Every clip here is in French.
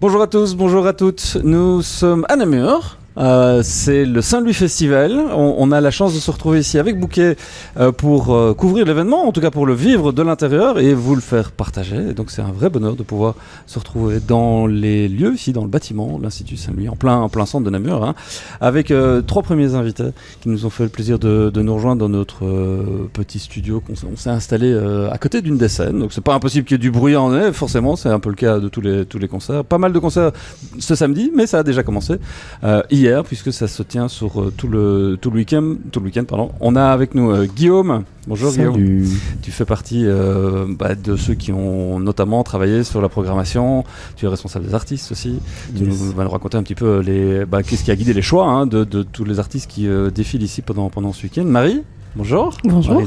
Bonjour à tous, bonjour à toutes. Nous sommes à Namur. Euh, c'est le Saint-Louis Festival. On, on, a la chance de se retrouver ici avec Bouquet euh, pour euh, couvrir l'événement, en tout cas pour le vivre de l'intérieur et vous le faire partager. Et donc c'est un vrai bonheur de pouvoir se retrouver dans les lieux, ici dans le bâtiment, l'Institut Saint-Louis, en plein, en plein centre de Namur, hein, avec euh, trois premiers invités qui nous ont fait le plaisir de, de nous rejoindre dans notre euh, petit studio qu'on on s'est installé à côté d'une des scènes. Donc c'est pas impossible qu'il y ait du bruit en est, forcément, c'est un peu le cas de tous les, tous les concerts. Pas mal de concerts ce samedi, mais ça a déjà commencé hier puisque ça se tient sur euh, tout le tout le week-end. Tout le week-end, pardon. On a avec nous euh, Guillaume. Bonjour Salut. Guillaume. Tu fais partie euh, bah, de ceux qui ont notamment travaillé sur la programmation. Tu es responsable des artistes aussi. Tu Yes. nous vas nous raconter un petit peu les bah, qu'est-ce qui a guidé les choix hein, de, de tous les artistes qui défilent ici pendant pendant ce week-end. Marie? Bonjour. Bonjour.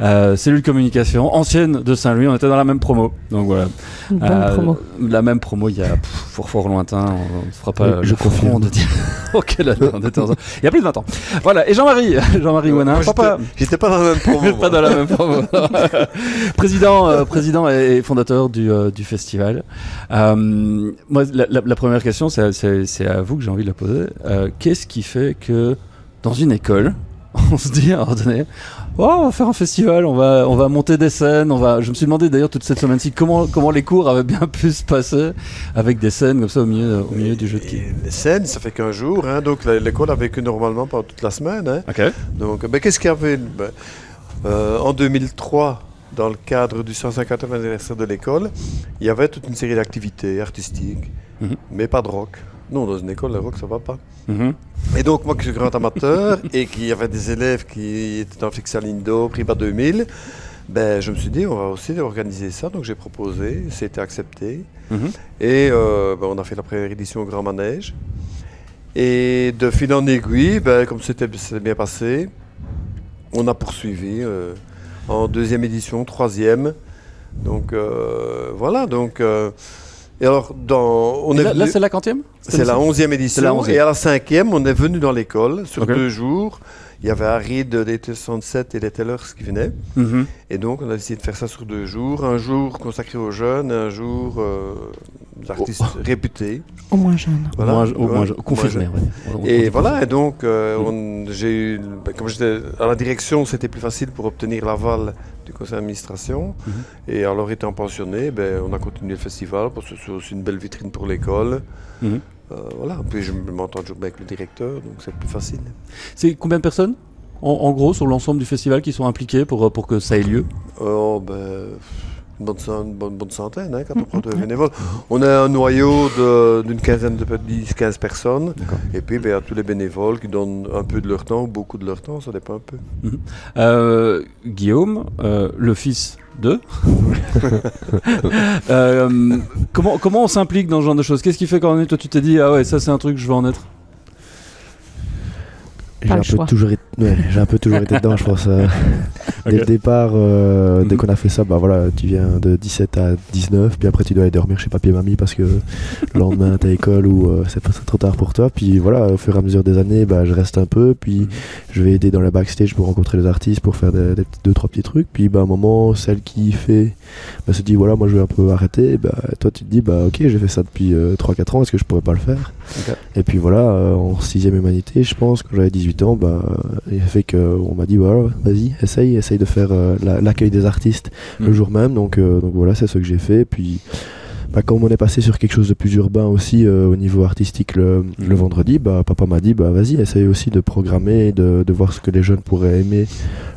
Euh, cellule communication, ancienne de Saint-Louis. On était dans la même promo. Donc voilà. Bonne Euh, promo. La même promo il y a pff, fort fort lointain. On ne fera pas Oui, le je confirme. de dire auquel année on était ensemble. Il y a plus de 20 ans. Voilà. Et Jean-Marie, Jean-Marie Ouanin, Moi, papa. j'étais- pas dans la même promo. pas dans la même promo. président, euh, président et fondateur du, euh, du festival. Euh, moi, la, la- la première question, c'est- à vous que j'ai envie de la poser. Euh, Qu'est-ce qui fait que dans une école, on se dit à un moment donné, Oh, on va faire un festival, on va, on va monter des scènes, on va. Je me suis demandé d'ailleurs toute cette semaine-ci comment, comment les cours avaient bien pu se passer avec des scènes comme ça au milieu, au milieu du jeu de qui. Les scènes, ça fait qu'un jour, hein, donc l'école a vécu normalement pendant toute la semaine. hein. Ok. Donc, ben, qu'est-ce qu'il y avait ben, euh, En 2003, dans le cadre du 150e anniversaire de l'école, il y avait toute une série d'activités artistiques, Mhm. mais pas de rock. Non, dans une école, le rock, ça va pas. Mhm. Et donc, moi qui suis grand amateur et qu'il y avait des élèves qui étaient en Fixalindo, Priba 2000, ben, je me suis dit, on va aussi organiser ça. Donc, j'ai proposé, c'était accepté. Mhm. Et euh, ben, on a fait la première édition au Grand Manège. Et de fil en aiguille, ben, comme c'était c'était bien passé, on a poursuivi euh, en deuxième édition, troisième. Donc euh, voilà, donc... et alors, dans, on Et est là, là, venu- c'est la quantième? C'est la onzième édition. la. Et à la cinquième, on est venu dans l'école sur deux jours. Il y avait Harry de DT67 et les Tellers qui venaient. Mhm. Et donc, on a décidé de faire ça sur deux jours. Un jour consacré aux jeunes, un jour euh, d'artistes réputés. Au moins jeune. Au moins, au moins, Ouais, confirmé. ouais. Et voilà, et donc, euh, Mm. on- j'ai eu, ben, comme j'étais à la direction, c'était plus facile pour obtenir l'aval du conseil d'administration. Mhm. Et alors, étant pensionné, ben, on a continué le festival parce que c'est aussi une belle vitrine pour l'école. Mhm. Euh, voilà, puis je m'entends toujours bien avec le directeur, donc c'est plus facile. C'est combien de personnes en, en gros sur l'ensemble du festival qui sont impliquées pour, pour que ça ait lieu? Oh, ben, une bonne, cent- une bonne, bonne centaine, hein, quand on prend les bénévoles. On a un noyau d'une quinzaine de 10-15 personnes. Et puis, ben, il y a tous les bénévoles qui donnent un peu de leur temps ou beaucoup de leur temps, ça dépend un peu. Euh, Guillaume, euh, le fils de. Euh, comment, comment on s'implique dans ce genre de choses? Qu'est-ce qui fait quand on est, toi tu t'es dit, ah ouais, ça c'est un truc, je veux en être J'ai Pas un, peu toujours été, ouais, j'ai un peu toujours été dedans, je pense. euh. Dès le départ, euh, dès Mhm. qu'on a fait ça, bah voilà, tu viens de 17 à 19, puis après tu dois aller dormir chez papy et mamie parce que le lendemain t'as école ou euh, c'est pas trop tard pour toi. Puis voilà, au fur et à mesure des années, bah, je reste un peu, puis je vais aider dans le backstage pour rencontrer les artistes, pour faire des, des petits- deux trois petits trucs. Puis bah, à un moment, celle qui fait bah, se dit voilà, moi je vais un peu arrêter. Bah, toi tu te dis bah ok, j'ai fait ça depuis 3-4 ans, est-ce que je pourrais pas le faire? Et puis voilà, euh, en sixième humanité, je pense, quand j'avais 18 ans, bah, il a fait qu'on m'a dit voilà, vas-y, essaye, essaye de faire euh, la- l'accueil des artistes le Mhm. jour même. Donc, euh, donc voilà, c'est ce que j'ai fait. Puis bah, comme on est passé sur quelque chose de plus urbain aussi euh, au niveau artistique le, le vendredi, bah, papa m'a dit bah, vas-y, essaye aussi de programmer, et de, de voir ce que les jeunes pourraient aimer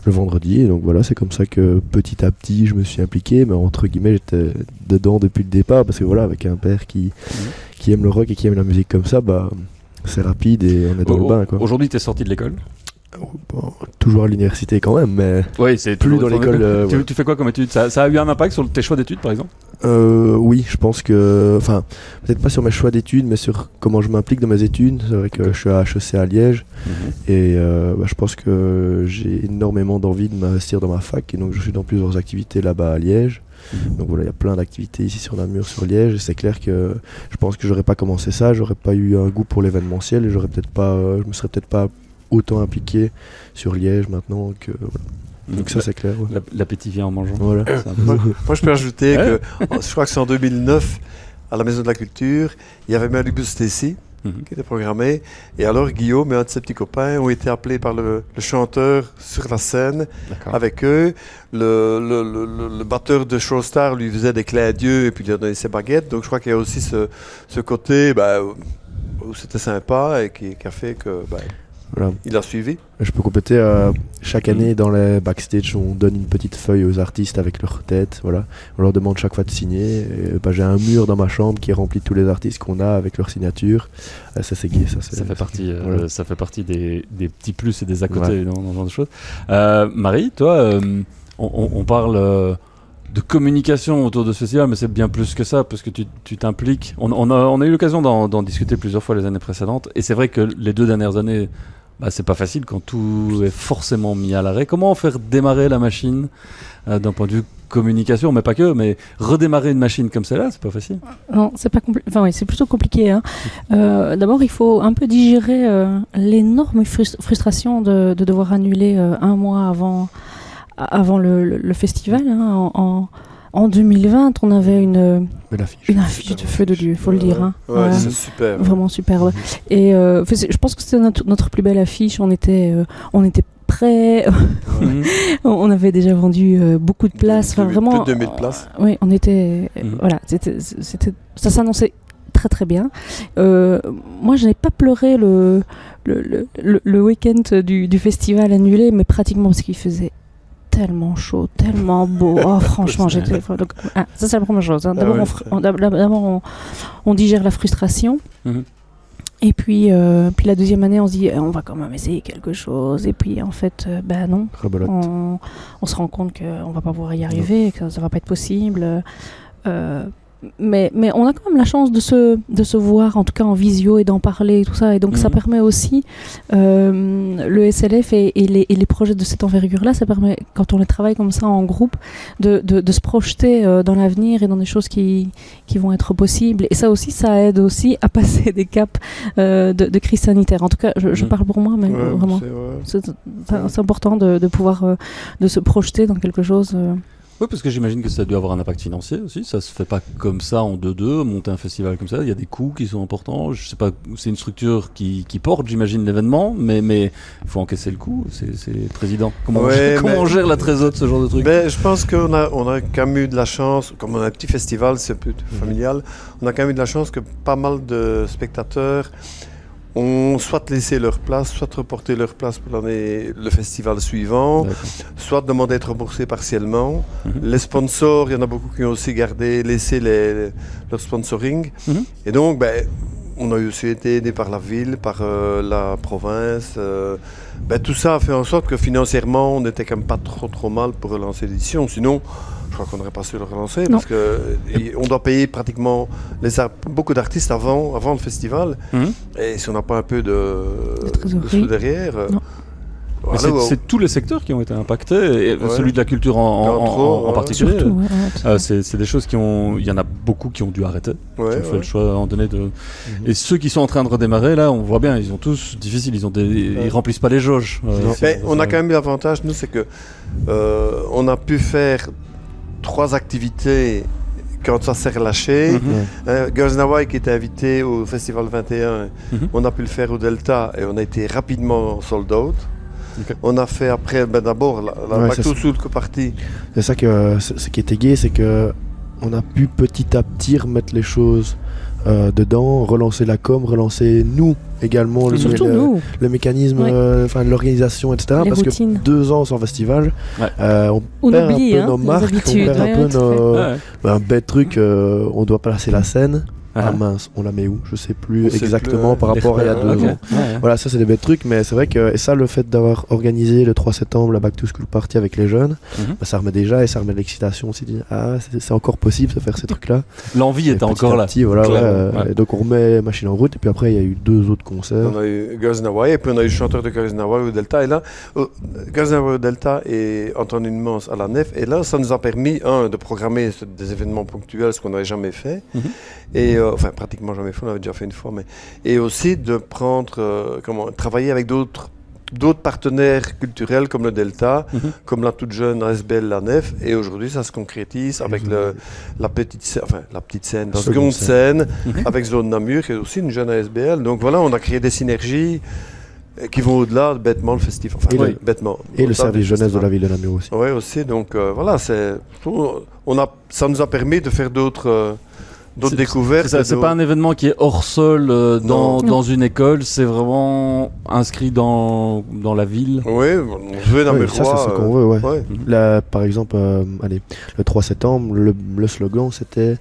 le vendredi. Et donc voilà, c'est comme ça que petit à petit je me suis impliqué, mais entre guillemets j'étais dedans depuis le départ parce que voilà, avec un père qui, qui aime le rock et qui aime la musique comme ça, bah c'est rapide et on est dans le bain. Aujourd'hui, tu es sorti de l'école? Bon, toujours à l'université quand même, mais Oui, c'est Plus dans l'école, euh, tu, ouais. tu fais quoi comme études ça, ça a eu un impact sur tes choix d'études, par exemple? Euh, oui, je pense que, enfin, peut-être pas sur mes choix d'études, mais sur comment je m'implique dans mes études. C'est vrai que je suis à HEC à Liège. Et euh, bah, je pense que j'ai énormément d'envie de m'investir dans ma fac. Et donc je suis dans plusieurs activités là-bas à Liège. Donc voilà, il y a plein d'activités ici sur Namur, sur Liège. Et c'est clair que je pense que j'aurais pas commencé ça, j'aurais pas eu un goût pour l'événementiel. Et j'aurais peut-être pas, euh, je me serais peut-être pas autant impliqué sur Liège maintenant que. voilà. Donc ça c'est clair. ouais. L'appétit vient en mangeant. Voilà. Moi, je peux ajouter que, je crois que c'est en 2009, à la Maison de la Culture, il y avait Malibu Stacy Mhm. qui était programmé. Et alors Guillaume et un de ses petits copains ont été appelés par le, le chanteur sur la scène avec eux. Le, batteur de Showstar lui faisait des clins d'yeux et puis lui donnait ses baguettes. Donc je crois qu'il y a aussi ce, ce côté bah, où où c'était sympa et qui, qui a fait que bah, Voilà. il a suivi. Je peux compléter. euh, chaque année, dans les backstage, on donne une petite feuille aux artistes avec leur tête. Voilà. On leur demande chaque fois de signer. Bah, J'ai un mur dans ma chambre qui est rempli de tous les artistes qu'on a avec leur signature. Euh, ça, c'est gay. Ça, fait partie, euh, Voilà. ça fait partie des, des petits plus et des à côté dans, dans ce genre de choses. Euh, Marie, toi, euh, on, on- on parle euh, de communication autour de ce festival, mais c'est bien plus que ça, parce que tu tu t'impliques. On, on a, on a eu l'occasion d'en discuter plusieurs fois les années précédentes, et c'est vrai que les deux dernières années, bah, c'est pas facile quand tout est forcément mis à l'arrêt. Comment faire démarrer la machine euh, d'un point de vue communication, mais pas que, mais redémarrer une machine comme celle-là, c'est pas facile. Non, c'est pas compli- enfin, oui, c'est plutôt compliqué. hein. Euh, D'abord, il faut un peu digérer euh, l'énorme frus- frustration de, de devoir annuler un mois avant, avant le, le- festival. hein. En 2020, on avait une, Mais l'affiche. une affiche de feu de Dieu, faut le dire. hein. Ouais, Voilà. c'est super. Vraiment superbe. Et euh, je pense que c'était notre, notre plus belle affiche. On était, euh, on était prêts. Mhm. on avait déjà vendu euh, beaucoup de places. Enfin, vraiment. plus de 2000 places. euh, oui, on était. Mhm. Voilà, c'était, c'était, ça s'annonçait très très bien. Euh, moi, je n'ai pas pleuré le, le, le, le- le week-end du, du festival annulé, mais pratiquement parce qu'il faisait tellement chaud, tellement beau. Oh, franchement, j'étais. ah, ça, c'est la première chose. hein. Ah D'abord, ouais, on digère la frustration. Mhm. Et puis, euh, puis la deuxième année, on se dit, eh, on va quand même essayer quelque chose. Et puis, en fait, euh, ben non. On, on se rend compte qu'on va pas pouvoir y arriver, que ça va pas être possible. Euh, mais, mais on a quand même la chance de se, de se voir, en tout cas en visio, et d'en parler et tout ça. Et donc ça Mhm. permet aussi, euh, le SLF et, et les, et les projets de cette envergure-là, ça permet, quand on les travaille comme ça en groupe, de, de, de se projeter euh, dans l'avenir et dans des choses qui, qui vont être possibles. Et ça aussi, ça aide aussi à passer des caps euh, de, de crise sanitaire. En tout cas, je, je Mhm. parle pour moi, mais Ouais, euh, vraiment. c'est- ouais. Important de, de pouvoir euh, de se projeter dans quelque chose. Oui, parce que j'imagine que ça a dû avoir un impact financier aussi. Ça se fait pas comme ça en 2-2, monter un festival comme ça. Il y a des coûts qui sont importants. Je sais pas, c'est une structure qui, qui porte, j'imagine, l'événement, mais mais il faut encaisser le coût. C'est président. Comment, on gère, comment mais- on gère la trésor de ce genre de truc? Ben, je pense qu'on a, on a quand même eu de la chance, comme on a un petit festival, c'est un peu familial, on a quand même eu de la chance que pas mal de spectateurs ont soit laissé leur place, soit reporté leur place pour l'année, le festival suivant, soit demandé d'être remboursé partiellement. Mhm. Les sponsors, il y en a beaucoup qui ont aussi gardé, laissé les- leur sponsoring. Mhm. Et donc, ben, on a aussi été aidé par la ville, par euh, la province. euh, ben, tout ça a fait en sorte que financièrement, on n'était quand même pas trop trop mal pour relancer l'édition. Sinon, crois qu'on n'aurait pas su le relancer Non. parce que on doit payer pratiquement les beaucoup d'artistes avant, avant le festival. Mhm. Et si on n'a pas un peu de, De sous derrière, euh, Non. Mais voilà, c'est- tous les secteurs qui ont été impactés, et Ouais. celui de la culture en, en- en- autres, en ouais. particulier. Surtout, ouais, ouais, Euh, c'est des choses qui ont. Il y en a beaucoup qui ont dû arrêter. Ouais, qui ont fait ouais. le choix à un moment donné de. Mhm. Et ceux qui sont en train de redémarrer, là, on voit bien, ils ont tous difficile. Ils ont des, Ouais. ils remplissent pas les jauges. Euh, Mais on a quand même eu l'avantage, nous, c'est que euh, on a pu faire trois activités quand ça s'est relâché. Hein, Girls in Hawaii qui était invité au Festival 21, Mhm. on a pu le faire au Delta et on a été rapidement sold out. On a fait après, ben d'abord, la, la Ouais, Back to. Soul partie. C'est ça que ce qui était gay, c'est que on a pu petit à petit remettre les choses euh, dedans, relancer la com, relancer nous également le, Surtout le- nous, le mécanisme, Ouais. euh, enfin l'organisation, etc. les parce routines. que deux ans sans festival, Ouais. euh, on On perd oublie un peu hein, nos marques, habitudes. on perd ouais, un peu nos, Ouais. ben, un bête truc, euh, on doit placer la scène. Ah. Ah mince, on la met où? Je sais plus On sait exactement plus, par Les rapport à il y a deux ans. Ouais. Voilà, ça c'est des bêtes trucs, mais c'est vrai que et ça, le fait d'avoir organisé le 3 septembre la Back to School Party avec les jeunes, Mhm. bah, ça remet déjà et ça remet de l'excitation aussi. dire, Ah, c'est encore possible de faire ces trucs-là. L'envie était petit encore à là. petit, voilà, ouais, euh, ouais. et donc on remet machine en route, et puis après il y a eu deux autres concerts. On a eu Girls in Hawaii et puis on a eu le chanteur de Girls in Hawaii au Delta. Et là, euh, Girls in Hawaii au Delta et Antoine Hunemans à la nef. Et là, ça nous a permis, un, de programmer des événements ponctuels, ce qu'on n'avait jamais fait. Mhm. Et, euh, enfin, pratiquement jamais fait, on l'avait déjà fait une fois. Mais, et aussi de prendre, euh, comment, travailler avec d'autres d'autres partenaires culturels comme le Delta, Mhm. comme la toute jeune ASBL La Nef, et aujourd'hui ça se concrétise avec le, la, petite, scè- enfin, la petite scène, la Seconde seconde scène, Mhm. avec Zone Namur, qui est aussi une jeune ASBL. Donc voilà, on a créé des synergies euh, qui vont au-delà de bêtement le festival. Enfin, Et oui, le- bêtement. Et le service jeunesse de la ville de Namur aussi. Oui, aussi. Donc euh, voilà, c'est, on a, ça nous a permis de faire d'autres, euh, d'autres C'est- découvertes. C'est ça, et c'est d'autres- pas un événement qui est hors sol euh, dans, dans une école, c'est vraiment inscrit dans, dans la ville. Oui, on veut Oui, Namurois. ça, c'est ce euh, qu'on veut, ouais. ouais. Là, par exemple, euh, allez, le 3 septembre, le, le slogan c'était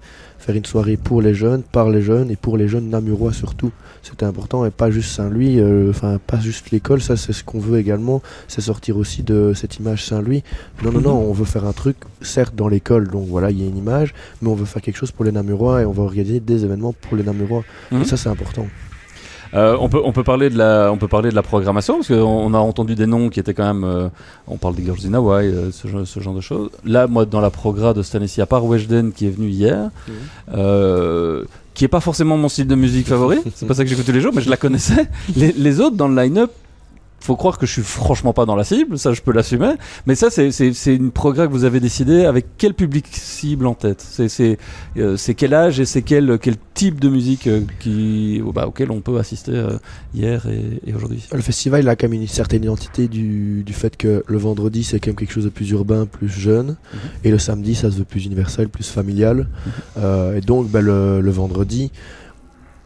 faire une soirée pour les jeunes, par les jeunes et pour les jeunes namurois surtout. C'était important et pas juste Saint-Louis, euh, enfin pas juste l'école, ça c'est ce qu'on veut également, c'est sortir aussi de cette image Saint-Louis. Non, non, non, on veut faire un truc, certes dans l'école, donc voilà, il y a une image, mais on veut faire quelque chose pour les Namurois et on va organiser des événements pour les Namurois. Mhm. Et ça c'est important. Euh, on, peut, on, peut parler de la, on peut parler de la programmation, parce qu'on on a entendu des noms qui étaient quand même. euh, on parle des Girls in Hawaii, euh, ce, genre- ce genre de choses. Là, moi, dans la progra de cette année-ci, à part Weshden qui est venu hier, qui est pas forcément mon style de musique favori, c'est pas ça que j'écoute tous les jours, mais je la connaissais. Les, les autres dans le line-up, faut croire que je suis franchement pas dans la cible, ça je peux l'assumer. Mais ça, c'est- une progrès que vous avez décidé avec quel public cible en tête? C'est c'est euh, quel âge et c'est quel, quel type de musique euh, qui, bah, auquel on peut assister euh, hier et, et aujourd'hui? Le festival il a quand même une certaine identité du, du fait que le vendredi c'est quand même quelque chose de plus urbain, plus jeune, Mhm. et le samedi ça se veut plus universel, plus familial. Euh, et donc ben, le, le vendredi,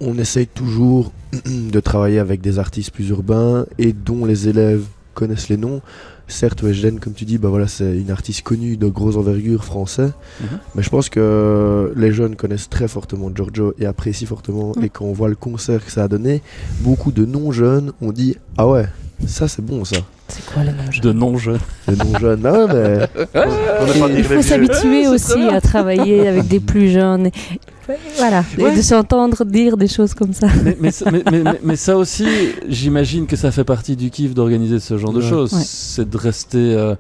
on essaye toujours de travailler avec des artistes plus urbains et dont les élèves connaissent les noms. Certes, Weshden, comme tu dis, bah voilà, c'est une artiste connue de grosse envergure français. Mhm. Mais je pense que les jeunes connaissent très fortement Giorgio et apprécient fortement. Mm. Et quand on voit le concert que ça a donné, beaucoup de non-jeunes ont dit Ah ouais, ça c'est bon ça. C'est quoi le nom De non-jeunes. Les non-jeunes, bah ouais, mais On n'est pas Il faut s'habituer aussi à travailler avec des plus jeunes. Et- Voilà, et Ouais. de s'entendre dire des choses comme ça. mais, mais, ça- mais- mais- mais- mais ça aussi, j'imagine que ça fait partie du kiff d'organiser ce genre de choses. Ouais. C'est de rester. euh,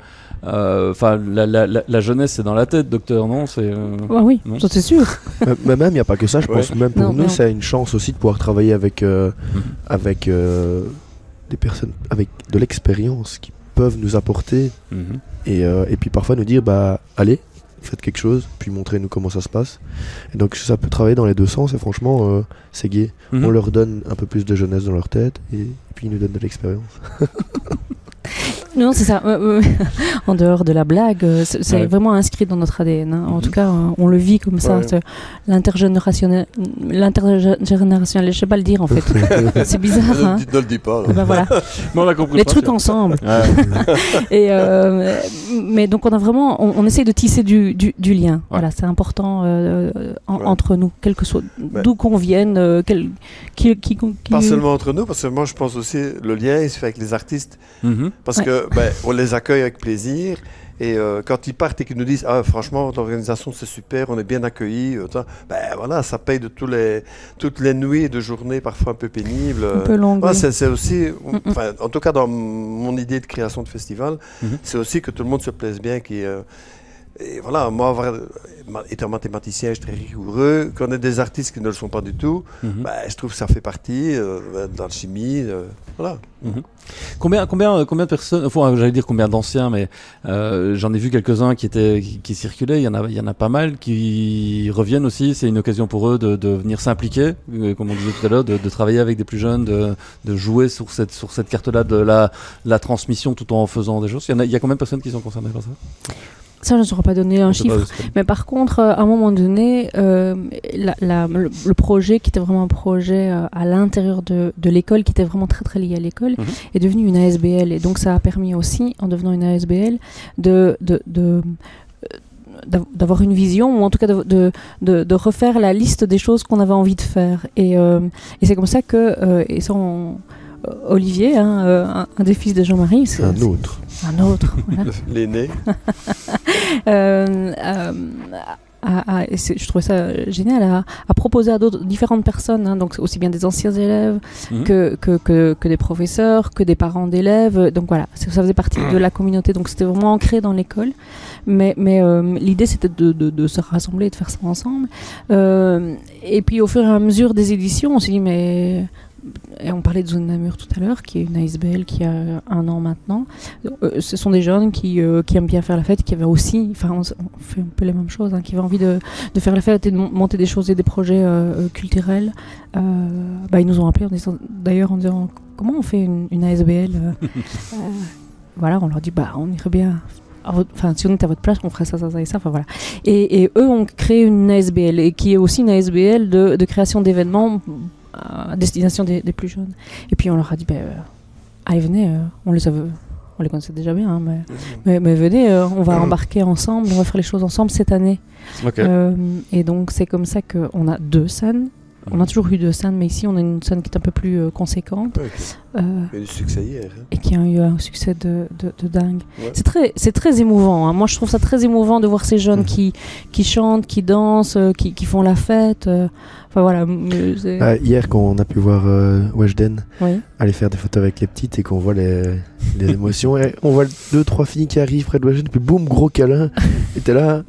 euh, Enfin, la, la- la- la jeunesse, c'est dans la tête, docteur, non? C'est. euh, Ah oui, Non? ça c'est sûr. mais- mais même, il n'y a pas que ça. Je Ouais. pense même pour Non, nous, c'est une chance aussi de pouvoir travailler avec, euh, Mhm. avec euh, des personnes avec de l'expérience qui peuvent nous apporter mhm. et, euh, et puis parfois nous dire bah allez faites quelque chose puis montrez-nous comment ça se passe. Et donc ça peut travailler dans les deux sens et franchement euh, c'est gai. Mhm. on leur donne un peu plus de jeunesse dans leur tête et, puis ils nous donnent de l'expérience Non, c'est ça. En dehors de la blague, euh, c'est Ouais. vraiment inscrit dans notre ADN. hein. En tout cas, euh, on le vit comme ça. Ouais. L'intergénérationnel, l'intergénérationnel, je sais pas le dire en fait. c'est bizarre. Ne, Hein le dis- ne le dis pas. Ben voilà, Mais on a compris les le trucs ensemble. Ouais. Et euh, mais donc on a vraiment, on, on essaye de tisser du, du, du lien. Voilà, c'est important euh, en- Ouais. entre nous, quel que soit Ouais. d'où qu'on vienne, euh, quel, qui, qui, qui- Pas seulement entre nous, parce que moi je pense aussi le lien il se fait avec les artistes, Mhm. parce Ouais. Que ben, on les accueille avec plaisir. Et euh, quand ils partent et qu'ils nous disent ah franchement votre organisation c'est super, on est bien accueillis, euh, ça, ben voilà ça paye de tous les toutes les nuits de journées parfois un peu pénibles. un peu long. Ouais, c'est c'est aussi, Mm-mm. enfin, en tout cas dans mon idée de création de festival, Mhm. c'est aussi que tout le monde se plaise bien. Euh, et voilà, moi, étant mathématicien, je suis très rigoureux. Quand on a des artistes qui ne le sont pas du tout, Mhm. bah, je trouve que ça fait partie euh, dans la chimie. euh, voilà. Combien, combien, euh, combien de personnes, enfin, j'allais dire combien d'anciens, mais euh, j'en ai vu quelques-uns qui étaient, qui, qui circulaient. Il y en a, il y en a pas mal qui reviennent aussi. C'est une occasion pour eux de, de venir s'impliquer, euh, comme on disait tout à l'heure, de, de travailler avec des plus jeunes, de, de jouer sur cette, sur cette carte-là de la, la transmission tout en faisant des choses. Il y, en a, il y a combien de personnes qui sont concernées par ça? Ça, je ne saurais pas donner un On chiffre. Mais par contre, euh, à un moment donné, euh, la- la- le, le projet qui était vraiment un projet euh, à l'intérieur de, de l'école, qui était vraiment très très lié à l'école, Mhm. est devenu une ASBL. Et donc ça a permis aussi, en devenant une ASBL, de... de, de d'av- d'avoir une vision ou en tout cas de, de, de, de refaire la liste des choses qu'on avait envie de faire et, euh, et c'est comme ça que euh, et ça on- Olivier hein, euh, un, un des fils de Jean-Marie c'est un autre un autre voilà. L'aîné. Euh, euh, à- à- et c'est- je trouvais ça génial à, à proposer à d'autres différentes personnes, hein, donc aussi bien des anciens élèves Mhm. que, que, que, que des professeurs, que des parents d'élèves. Donc voilà, ça ça faisait partie de la communauté, donc c'était vraiment ancré dans l'école. Mais, mais euh, l'idée c'était de, de, de se rassembler de faire ça ensemble. Euh, et puis au fur et à mesure des éditions, on s'est dit mais on parlait de Zone Namur tout à l'heure, qui est une ASBL qui a un an maintenant. Euh, ce sont des jeunes qui, euh, qui aiment bien faire la fête, qui avaient aussi, enfin on, fait un peu les mêmes choses, hein, qui avaient envie de, de faire la fête et de mon- monter des choses et des projets euh, culturels. Bah, ils nous ont appelés d'ailleurs en disant comment on fait une, une ASBL Voilà, on leur dit bah on irait bien. Enfin, si on était à votre place, on ferait ça, ça, ça et ça. Enfin voilà. Et, et eux ont créé une ASBL et qui est aussi une ASBL de, de création d'événements à destination des, des plus jeunes. Et puis on leur a dit, ben, euh, allez venez, euh, on les on les connaissait déjà bien, hein, mais, mais, mais venez, euh, on va embarquer ensemble, on va faire les choses ensemble cette année. Euh, et donc c'est comme ça qu'on a deux scènes. On a toujours eu deux scènes, mais ici on a une scène qui est un peu plus euh, conséquente euh, Il y a eu du succès hier. hein. et qui a eu un succès de, de, de dingue. Ouais. C'est très, c'est très émouvant. hein. Moi, je trouve ça très émouvant de voir ces jeunes Mhm. qui, qui chantent, qui dansent, euh, qui, qui font la fête. Enfin voilà. Ah, hier, quand on a pu voir euh, Weshden Oui. aller faire des photos avec les petites et qu'on voit les, les émotions, et on voit deux, trois filles qui arrivent près de Weshden, puis boum, gros câlin, et t'es là.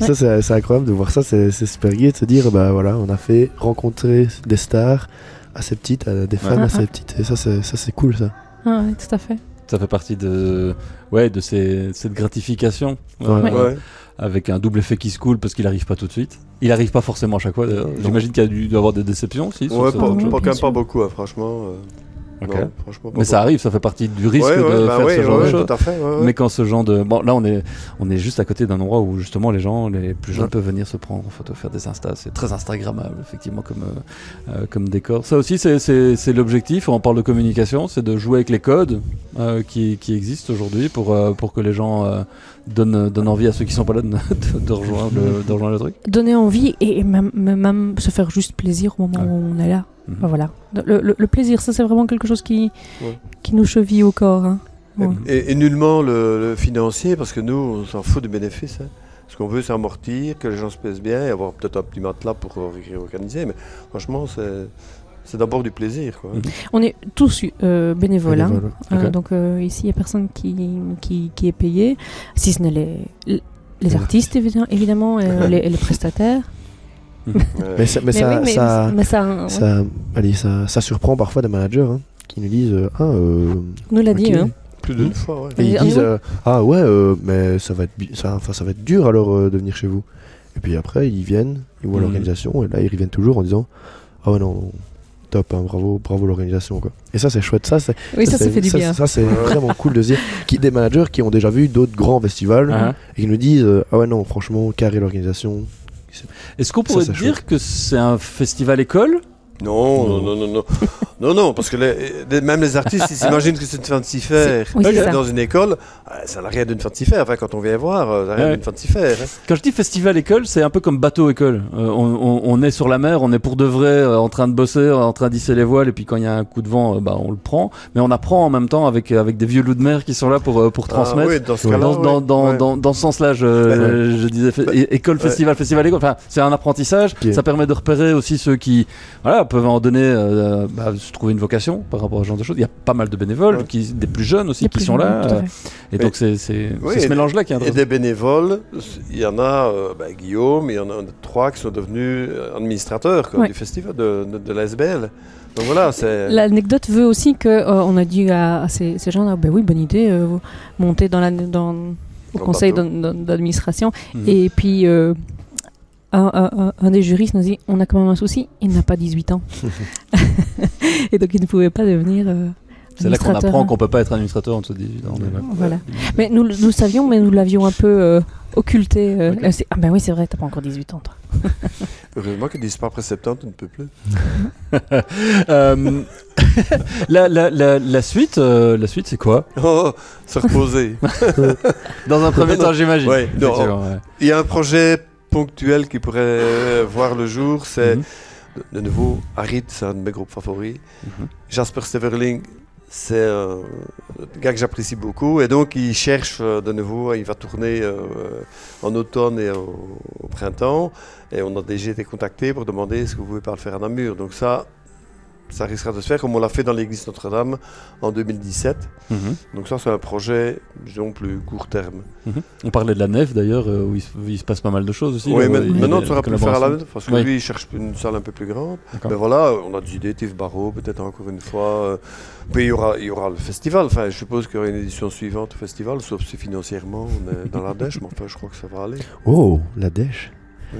Ça, c'est incroyable de voir ça, c'est super gai de se dire, bah voilà, on a fait rencontrer des stars assez petites, des fans Ouais. assez petites, et ça, c'est ça, c'est cool ça. Ah, ouais, tout à fait. Ça fait partie de, ouais, de ces, cette gratification. euh, Ouais. Ouais. Avec un double effet qui se coule parce qu'il arrive pas tout de suite. Il arrive pas forcément à chaque fois d'ailleurs. J'imagine qu'il y a dû y avoir des déceptions aussi. Ouais, pas, pas- quand même pas beaucoup, hein, franchement. euh, Ok. non, franchement pas Mais ça arrive, ça fait partie du risque Ouais, ouais, de bah faire ouais, ce genre de choses. Mais quand ce genre de. Bon, là, on est, on est juste à côté d'un endroit où justement les gens, les plus jeunes peuvent venir se prendre en photo, faire des instas. C'est très Instagrammable, effectivement, comme, euh, euh, comme décor. Ça aussi, c'est- l'objectif. On parle de communication, c'est de jouer avec les codes euh, qui, qui existent aujourd'hui pour, euh, pour que les gens euh, donnent, donnent envie à ceux qui sont pas là de, de, de rejoindre, le, de rejoindre le truc. Donner envie et, et même, même- se faire juste plaisir au moment Ouais. où on est là. Mhm. Enfin, voilà. Le, le- le plaisir, ça c'est vraiment quelque chose qui, Ouais. qui nous cheville au corps. hein. Ouais. Et, et nullement le, le financier, parce que nous, on s'en fout du bénéfice. hein. Ce qu'on veut, c'est amortir, que les gens se plaisent bien et avoir peut-être un petit matelas pour euh, organiser. Mais franchement, c'est c'est d'abord du plaisir. Quoi. On est tous euh, bénévoles. hein. Euh, donc euh, ici, il n'y a personne qui, qui, qui est payé, si ce n'est les, les, Les artistes évidemment, évidemment et, les, et les prestataires. Mais, ça, mais, Mais ça, oui, mais, ça, mais ça, ouais, ça, allez, ça, ça surprend parfois des managers hein, qui nous disent, ah, euh, on nous l'a dit. Hein. Plus d'une fois, ouais. Et ils disent euh, ah ouais euh, mais ça va être ça, enfin, ça va être dur alors euh, de venir chez vous. Et puis après ils viennent, ils voient Mhm. l'organisation et là ils reviennent toujours en disant ah ouais non top hein, bravo bravo l'organisation quoi. Et ça c'est chouette ça c'est Oui, ça, ça c'est- fait du bien. Ça c'est vraiment cool de se dire qui des managers qui ont déjà vu d'autres grands festivals Ah. et qui nous disent euh, ah ouais non franchement carré l'organisation. Est-ce qu'on Ça, pourrait dire que c'est un festival école Non, non, non, non, non. non, non, parce que les- les- même les artistes, ils s'imaginent que c'est une fancy fair. Oui. Dans une école, euh, ça n'a rien d'une fancy fair. Enfin, quand on vient voir, euh, ça n'a rien Ouais. d'une fancy fair. hein. Quand je dis festival école, c'est un peu comme bateau école. Euh, on, on- on est sur la mer, on est pour de vrai euh, en train de bosser, euh, en train d'hisser les voiles, et puis quand il y a un coup de vent, euh, bah, on le prend. Mais on apprend en même temps avec, avec des vieux loups de mer qui sont là pour, euh, pour Ah, transmettre. oui, dans ce cas-là, Dans, dans, ouais. dans, Ouais. dans, dans ce sens-là, je, je disais fait- Ouais. é- école, Ouais. festival, festival, école. Enfin, c'est un apprentissage. Ça permet de repérer aussi ceux qui voilà, peuvent en donner, euh, bah, se trouver une vocation par rapport à ce genre de choses. Il y a pas mal de bénévoles, Ouais. qui, des plus jeunes aussi, qui sont jeunes, là. euh, et Mais- donc, c'est Oui, ce et- mélange-là qui est Et intéressant. des bénévoles, il y en a, euh, ben, Guillaume, il y en a trois qui sont devenus euh, administrateurs quoi, Ouais. du festival de, de, de l'ASBL. Donc voilà. L'anecdote veut aussi que euh, on a dit à, à ces, ces gens-là, ben oui, bonne idée, euh, montez dans la, dans, au conseil d'administration. Mhm. Et puis, euh, un, un- un- un des juristes nous dit, on a quand même un souci, il n'a pas 18 ans. et donc, il ne pouvait pas devenir euh, C'est là qu'on apprend qu'on peut pas être administrateur en dessous de 18 ans. Voilà. Mais nous, nous le savions, mais nous l'avions un peu euh, occulté. euh, euh, ah ben oui, c'est vrai, t'as pas encore 18 ans, toi. Heureusement disent pas après 70, tu ne peux plus. Euh, la, la, la, la suite, euh, la suite c'est quoi? Oh, se reposer. Dans un premier Non, temps, j'imagine. ouais, ouais. Il y a un projet ponctuel qui pourrait euh, voir le jour, c'est Mhm. de, de nouveau Harit, c'est un de mes groupes favoris. Mhm. Jasper Steverling, c'est un gars que j'apprécie beaucoup et donc il cherche euh, de nouveau, il va tourner euh, en automne et au, au printemps et on a déjà été contacté pour demander est-ce que vous pouvez pas le faire à Namur. Donc ça, ça risquera de se faire comme on l'a fait dans l'église Notre-Dame en 2017. Mhm. Donc ça, c'est un projet, disons, plus court terme. Mhm. On parlait de la nef d'ailleurs, euh, où il se, il se passe pas mal de choses aussi. oui, mais maintenant, auras pu le faire à la collaborations. parce que Oui. lui, il cherche une salle un peu plus grande. Mais voilà, on a des idées, Tiff Barreau, peut-être encore une fois. euh, Puis il y aura, il y aura le festival. Enfin, je suppose qu'il y aura une édition suivante au festival, sauf si financièrement on est dans la dèche, mais enfin, je crois que ça va aller. Oh, la dèche.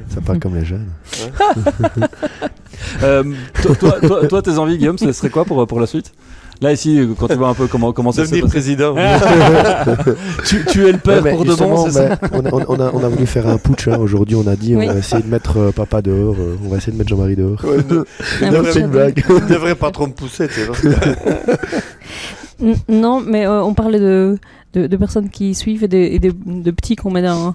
Ça parle comme les jeunes. toi, toi, toi- toi, tes envies, Guillaume, ce serait quoi pour, pour la suite? Là, ici, quand tu vois un peu comment, comment ça Devenir passé. président. tu, tu es le père Ouais, pour de bon, c'est ça? on, a, on, a, on a voulu faire un putsch. hein. Aujourd'hui, on a dit Oui. on va essayer de mettre euh, papa dehors. euh, on va essayer de mettre Jean-Marie dehors. Ouais, ne- devrait- C'est une blague. ne devrait pas trop me pousser, tu N- Non, mais euh, on parlait de, de, de personnes qui suivent et de, et de, de petits qu'on met dans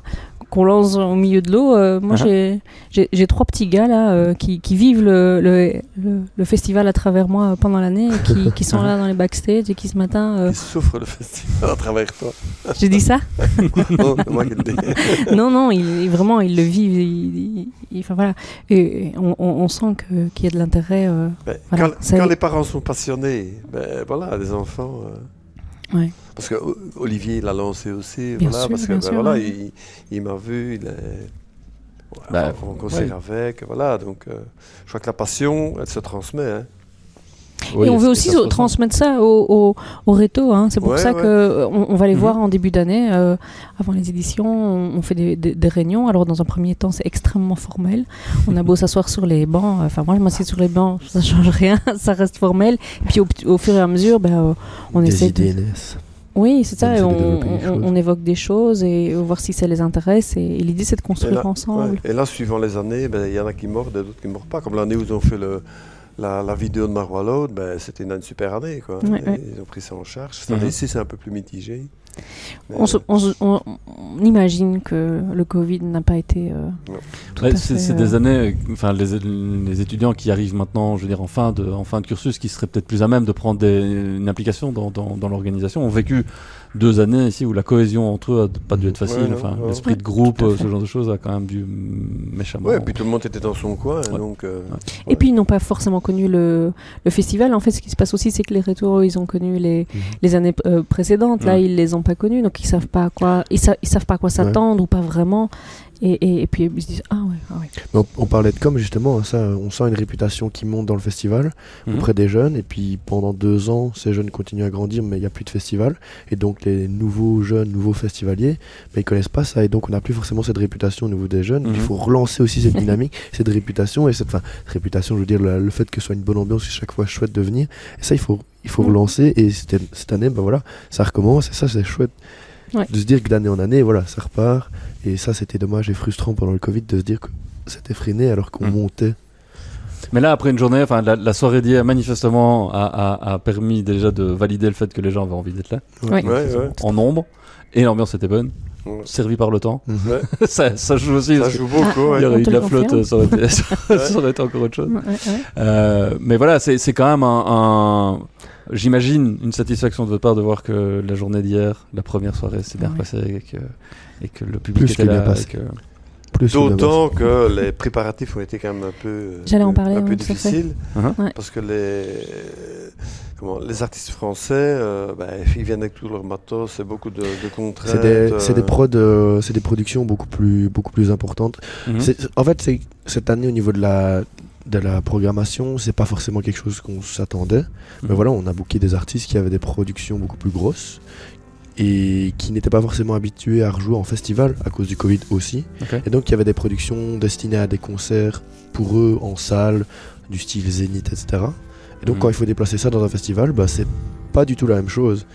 qu'on lance au milieu de l'eau. Euh, moi, Uh-huh. j'ai- j'ai trois petits gars là euh, qui, qui vivent le, le, le, le festival à travers moi euh, pendant l'année et qui, qui sont là dans les backstage et qui ce matin. euh, Il souffre le festival à travers toi. J'ai dit ça? Non. Non, non, ils, ils- vraiment, ils le vivent. ils- ils- ils- enfin, voilà. Et, on, on- on sent que- qu'il y a de l'intérêt. euh, Ben, Voilà, quand, quand les parents sont passionnés, ben voilà, les enfants. euh, Ouais. Parce que Olivier l'a lancé aussi, Bien voilà, sûr, parce que bien ben, sûr, voilà, ouais. il, il m'a vu, il est Bah, en concert avec, voilà, donc euh, je crois que la passion, elle se transmet. Hein. Oui, et on veut aussi transmettre ça au, au, au réto. hein. C'est pour Ouais, ça ouais. euh, on, on va les Mhm. voir en début d'année, euh, avant les éditions. On, on fait des, des- des réunions. Alors, dans un premier temps, c'est extrêmement formel. On a beau s'asseoir sur les bancs. Enfin, moi, je m'assieds sur les bancs, ça change rien. ça reste formel. Et puis, au, au fur et à mesure, ben, euh, on Des essaie de. idées naissent. Oui, c'est ça. On évoque des choses et voir si ça les intéresse. Et, et l'idée, c'est de construire Et là, ensemble. Ouais. Et là, suivant les années, ben, il y en a qui mordent et d'autres qui ne mordent pas. Comme l'année où ils ont fait le, la, la vidéo de Marois Loud, ben, c'était une, une super année. Quoi. Ouais, Et ouais. Ils ont pris ça en charge. Cette Mhm. année-ci, c'est un peu plus mitigé. On, se- on se- on- on imagine que le Covid n'a pas été. euh, Ouais, c'est c'est euh, des années, enfin les, les étudiants qui arrivent maintenant, je veux dire en fin de, en fin de cursus, qui seraient peut-être plus à même de prendre des- une implication dans, dans, dans l'organisation, ont vécu deux années ici où la cohésion entre eux a pas dû être facile. Ouais, non, enfin, ouais. l'esprit de groupe, euh, ce genre de choses a quand même dû mm, méchamment. Ouais, et puis tout le monde était dans son coin. Ouais. Donc, euh, Et puis ils n'ont pas forcément connu le, le festival. En fait, ce qui se passe aussi, c'est que les rétos, ils ont connu les, Mhm. les années euh, précédentes. Là, Ouais. ils les ont pas connus, donc ils savent pas à quoi, ils, sa- ils savent pas à quoi s'attendre ou pas vraiment. Et, et, et puis ils se disent ah ouais, ah ouais. Mais on, on parlait de com justement, hein, ça, on sent une réputation qui monte dans le festival Mhm. auprès des jeunes. Et puis pendant deux ans, ces jeunes continuent à grandir, mais il n'y a plus de festival. Et donc les nouveaux jeunes, nouveaux festivaliers, mais ils connaissent pas ça. Et donc on n'a plus forcément cette réputation au niveau des jeunes. Mhm. Il faut relancer aussi cette dynamique, cette réputation et cette, enfin, cette réputation, je veux dire le, le fait que ce soit une bonne ambiance, que chaque fois chouette de venir. Et ça, il faut, il faut relancer. Et cette année, ben voilà, ça recommence. Et ça, c'est chouette. Ouais. De se dire que d'année en année, voilà, ça repart. Et ça, c'était dommage et frustrant pendant le Covid de se dire que c'était freiné alors qu'on Mhm. montait. Mais là, après une journée, enfin, la, la soirée d'hier, manifestement, a, a- a permis déjà de valider le fait que les gens avaient envie d'être là, Oui. ouais, ouais. en nombre, et l'ambiance était bonne, servi par le temps. Ouais. ça, ça joue aussi. Ça joue beaucoup. Ah, il y aurait eu de la flotte, ça aurait été, ça aurait été encore autre chose. Ouais, ouais. Euh, mais voilà, c'est c'est quand même un, un- j'imagine, une satisfaction de votre part de voir que la journée d'hier, la première soirée, s'est bien Ouais. passée et que, et que le public Plus était que bien passé. et que- D'autant que les préparatifs ont été quand même un peu, euh, J'allais en parler, un peu ouais, tout à fait. difficiles. Uh-huh. Ouais. Parce que les, comment, les artistes français, euh, ben, ils viennent avec tout leur matos, c'est beaucoup de, de contraintes. C'est des, c'est des euh, prods, euh, c'est des productions beaucoup plus, beaucoup plus importantes. Mhm. C'est- En fait, c'est cette année au niveau de la, de la programmation, c'est pas forcément quelque chose qu'on s'attendait. Mais Mhm. voilà, on a booké des artistes qui avaient des productions beaucoup plus grosses et qui n'étaient pas forcément habitués à rejouer en festival à cause du Covid aussi. Et donc il y avait des productions destinées à des concerts pour eux en salle, du style Zénith, etc. Et donc Mhm. quand il faut déplacer ça dans un festival, bah, c'est pas du tout la même chose.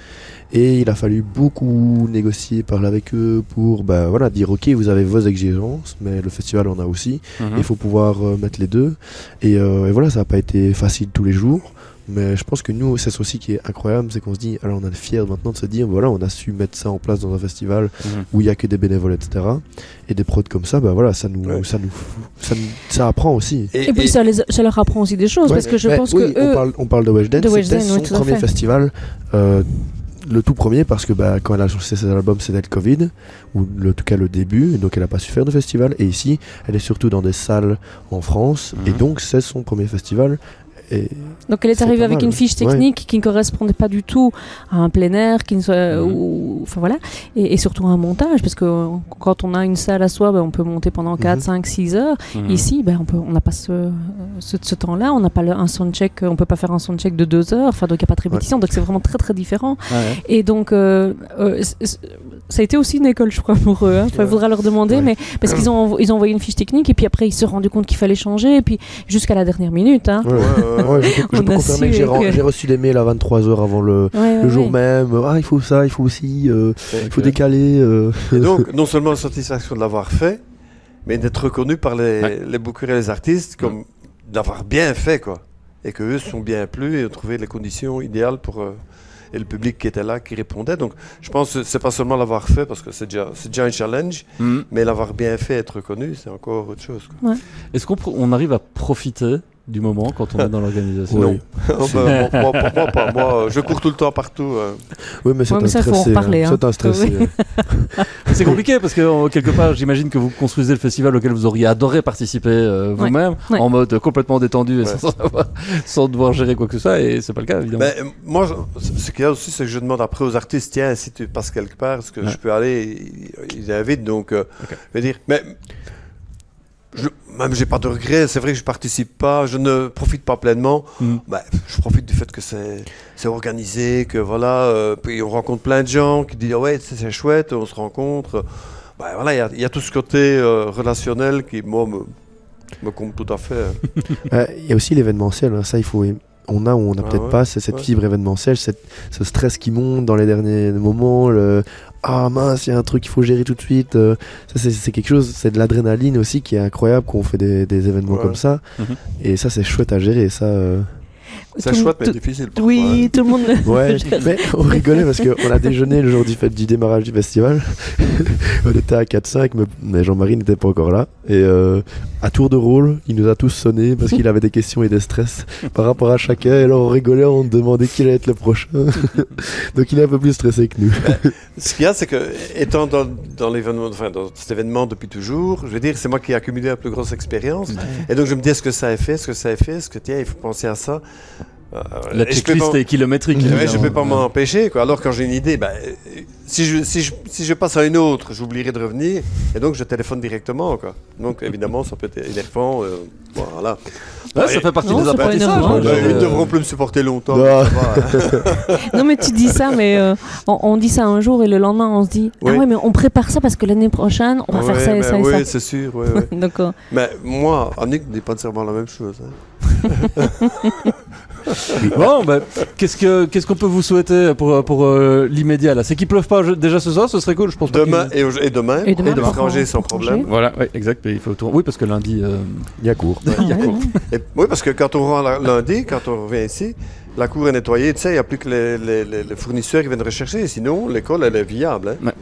Et il a fallu beaucoup négocier, parler avec eux pour bah, voilà, dire ok, vous avez vos exigences, mais le festival en a aussi. Mhm. Il faut pouvoir euh, mettre les deux. Et, euh, et voilà, ça n'a pas été facile tous les jours. Mais je pense que nous, c'est ça aussi qui est incroyable, c'est qu'on se dit, alors on est fiers maintenant de se dire, voilà, on a su mettre ça en place dans un festival Mhm. où il y a que des bénévoles, etc. Et des prods comme ça, bah voilà, ça nous, Ouais. ça nous, ça, nous- ça apprend aussi. Et puis ça, les, ça leur apprend aussi des choses Ouais, parce que je mais pense oui, que on, eux, parle, on parle de Weshden, de c'était son oui, premier festival, euh, le tout premier parce que bah, quand elle a sorti ses albums, c'était le Covid, ou le- en tout cas le début, et donc elle a pas su faire de festival. Et ici, elle est surtout dans des salles en France, et Mhm. donc c'est son premier festival. Et Donc elle est arrivée avec mal. une fiche Ouais. technique qui ne correspondait pas du tout à un plein air, qui ne soit, Mhm. ou, enfin voilà, et, et surtout à un montage, parce que quand on a une salle à soi, ben, on peut monter pendant 4, Mhm. 5, 6 heures. Mhm. Ici, ben, on peut, on n'a pas ce, ce, ce temps-là, on n'a pas le- un soundcheck, on peut pas faire un soundcheck de 2 heures, enfin donc il n'y a pas de répétition, donc c'est vraiment très très différent. Ouais. Et donc, euh, euh, ça a été aussi une école, je crois, pour eux. Hein. Enfin, il Ouais. faudra leur demander, Ouais. mais parce qu'ils ont, ils ont envoyé une fiche technique et puis après ils se sont rendus compte qu'il fallait changer et puis jusqu'à la dernière minute. Hein. Ouais, je, peux- je confirmer que j'ai que- reçu des mails à 23h avant le, Ouais, ouais, le jour ouais. même. Ah, il faut ça, il faut aussi, euh, il faut décaler. euh. Et donc, non seulement la satisfaction de l'avoir fait, mais d'être reconnu par les, Ouais. les bookers et les artistes comme d'avoir bien fait, quoi. Et qu'eux se sont bien plu et ont trouvé les conditions idéales pour. euh, et le public qui était là, qui répondait. Donc, je pense que c'est pas seulement l'avoir fait, parce que c'est déjà, c'est déjà un challenge, Mhm. mais l'avoir bien fait, être reconnu, c'est encore autre chose. quoi. Est-ce qu'on on arrive à profiter du moment quand on est dans l'organisation Oui. Oh, ben, moi, moi, pour moi, pas. Moi, je cours tout le temps partout. euh. Oui, mais c'est Ouais, un mais stressé. reparler, hein. C'est un stressé. Oui. hein. C'est compliqué parce que quelque part, j'imagine que vous construisez le festival auquel vous auriez adoré participer euh, vous-même, ouais. en mode complètement détendu et Ouais. sans, savoir- sans devoir gérer quoi que ce soit, et c'est pas le cas évidemment. Ben, euh, moi, je- ce qu'il y a aussi, c'est que je demande après aux artistes, tiens, si tu passes quelque part, est-ce que Ouais. je peux aller? Ils invitent, donc, euh, Ok. je veux dire, mais je, même j'ai pas de regrets. C'est vrai que je participe pas, je ne profite pas pleinement. Mhm. Ben, je profite du fait que c'est c'est organisé, que voilà, euh, puis on rencontre plein de gens qui disent, ouais, c'est c'est chouette, on se rencontre. Ben, voilà, il y a- il y, a tout ce côté euh, relationnel qui, moi, me, me compte tout à fait. Euh, Il y a aussi l'événementiel. hein. Ça, il faut. On a ou on n'a Ah peut-être ouais, pas, c'est cette ouais. fibre événementielle, cette- ce stress qui monte dans les derniers moments. Le ah mince, il y a un truc qu'il faut gérer tout de suite. euh, ça, c'est- quelque chose, c'est de l'adrénaline aussi qui est incroyable quand on fait des, des événements Ouais. comme ça. Mhm. Et ça, c'est chouette à gérer. Ça. euh, C'est chouette, mais difficile. Oui, hein. tout le monde. Ouais, mais on rigolait parce qu'on a déjeuné le jour du, fait, du démarrage du festival. on était à 4-5, mais, mais Jean-Marie n'était pas encore là. Et euh, à tour de rôle, il nous a tous sonné parce qu'il avait des questions et des stress par rapport à chacun. Et là, on rigolait, on demandait qui allait être le prochain. Donc il est un peu plus stressé que nous. Ce qu'il y a, c'est que, étant dans, dans l'événement, enfin, dans cet événement depuis toujours, je veux dire, c'est moi qui ai accumulé la plus grosse expérience. Et donc, je me dis, est-ce que ça a fait, est-ce que ça a fait, est-ce que, tiens, il faut penser à ça? Euh, La checklist pas- est kilométrique. Ouais, je évidemment. peux pas m'en empêcher, quoi. Alors, quand j'ai une idée, ben, euh, si, je, si, je, si je passe à une autre, j'oublierai de revenir. Et donc, je téléphone directement, quoi. Donc, évidemment, ça peut être énervant. euh, voilà. Ouais, ça fait partie Non, des apprentissages. hein, ils ne devront plus me supporter longtemps. Non. va, hein. Non, mais tu dis ça, mais euh, on, on dit ça un jour et le lendemain on se dit Oui. Ah ouais, mais on prépare ça parce que l'année prochaine on va faire ça et ben ça et oui, ça. c'est sûr. ouais, ouais. Donc, euh, Mais moi, Annick ne dit pas nécessairement la même chose. hein. Bon, bah, qu'est-ce que qu'est-ce qu'on peut vous souhaiter pour pour euh, l'immédiat là? C'est qu'il pleuve pas je- déjà ce soir, ce serait cool, je pense. Demain et, au- et demain, Et demain, ranger contre, sans problème. Voilà, ouais, exact. mais il faut tourner. Oui, parce que lundi. euh, Il y a cours. Et- oui, parce que quand on rentre la- lundi, quand on revient ici, la cour est nettoyée, tu sais, il n'y a plus que les, les- les- les fournisseurs qui viennent rechercher, sinon l'école, elle est viable. hein. Ouais.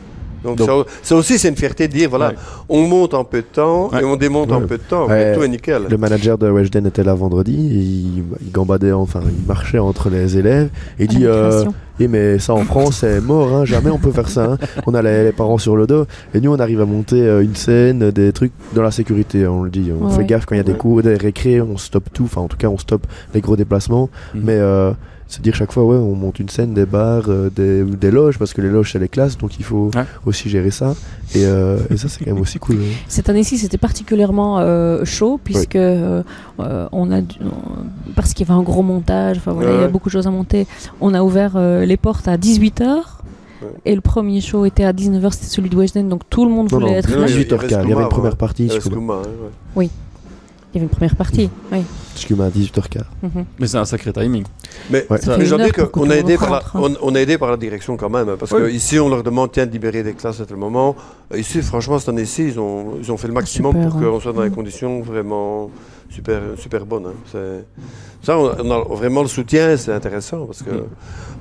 Donc, Donc- ça, ça aussi, c'est une fierté de dire, voilà, Ouais. on monte en peu de temps Ouais. et on démonte en peu de temps, Ouais. mais tout est nickel. Le manager de Weshden était là vendredi, et il, il gambadait, enfin, il marchait entre les élèves et il dit euh. Eh, mais ça en France c'est mort, hein, jamais on peut faire ça. hein. On a les, les parents sur le dos et nous on arrive à monter euh, une scène, des trucs dans la sécurité, on le dit. On Ouais, fait gaffe quand il y a des cours, des récrés, on stoppe tout, enfin en tout cas on stoppe les gros déplacements. Mhm. Mais euh, c'est dire chaque fois, ouais, on monte une scène, des bars, euh, des, des loges, parce que les loges c'est les classes, donc il faut Ouais. aussi gérer ça. Et, euh, et ça c'est quand même aussi cool. hein. Cette année-ci, c'était particulièrement euh, chaud puisque on a dû- on- parce qu'il y avait un gros montage. Enfin voilà, il y a beaucoup de choses à monter. On a ouvert euh, les portes à 18 h Ouais. Et le premier show était à 19h, c'était celui de Weshden, donc tout le monde Non, voulait non, être Non, là. il y avait 18h15, il y avait une première partie, Euh, Il y avait une première partie, oui. Skouma à 18h15. Mhm. Mais c'est un sacré timing. Mais, Ouais. Ça mais je qu'on a aidé par la, rentre, on, on a aidé par la direction quand même, parce Oui. que ici on leur demande tiens de libérer des classes à tel moment. Ici, franchement, cette année-ci, ils ont, ils ont fait le maximum Super, pour hein. qu'on soit dans des Mm. conditions vraiment super, super bonnes. hein. C'est- Ça, on, on a vraiment le soutien, c'est intéressant parce que Mm.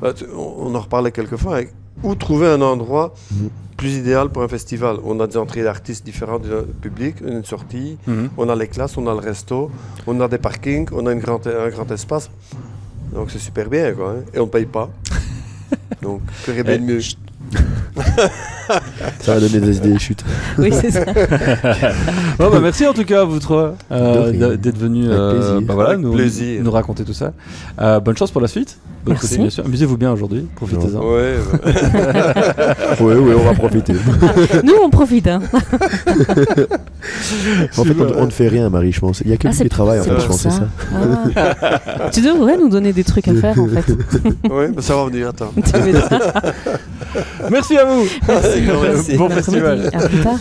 bah, on en reparlait quelquefois. hein. Où trouver un endroit Mm. plus idéal pour un festival On a des entrées d'artistes différentes du public, une sortie, Mhm. on a les classes, on a le resto, on a des parkings, on a une grande, un grand espace. Donc c'est super bien, quoi. hein. Et on ne paye pas. Donc, que bien de mieux. Ça va donner des idées chutes. Oui, c'est ça. Bon, bah, merci en tout cas à vous trois euh, d'être venus euh, bah, voilà, nous, raconter tout ça. Euh, bonne chance pour la suite. Bonne Merci. continuation. Amusez-vous bien aujourd'hui. Profitez-en. Ouais, ouais. Oui, oui, on va profiter. Nous, on profite. Hein. En fait, on, on ne fait rien, Marie, je pense. Il y a que Ah, qui travaille, en fait, pour je pense, c'est ça. Ah. tu devrais nous donner des trucs à faire, en fait. mais ça va venir, attends. Merci à vous. Merci. Merci. Bon festival. À plus tard.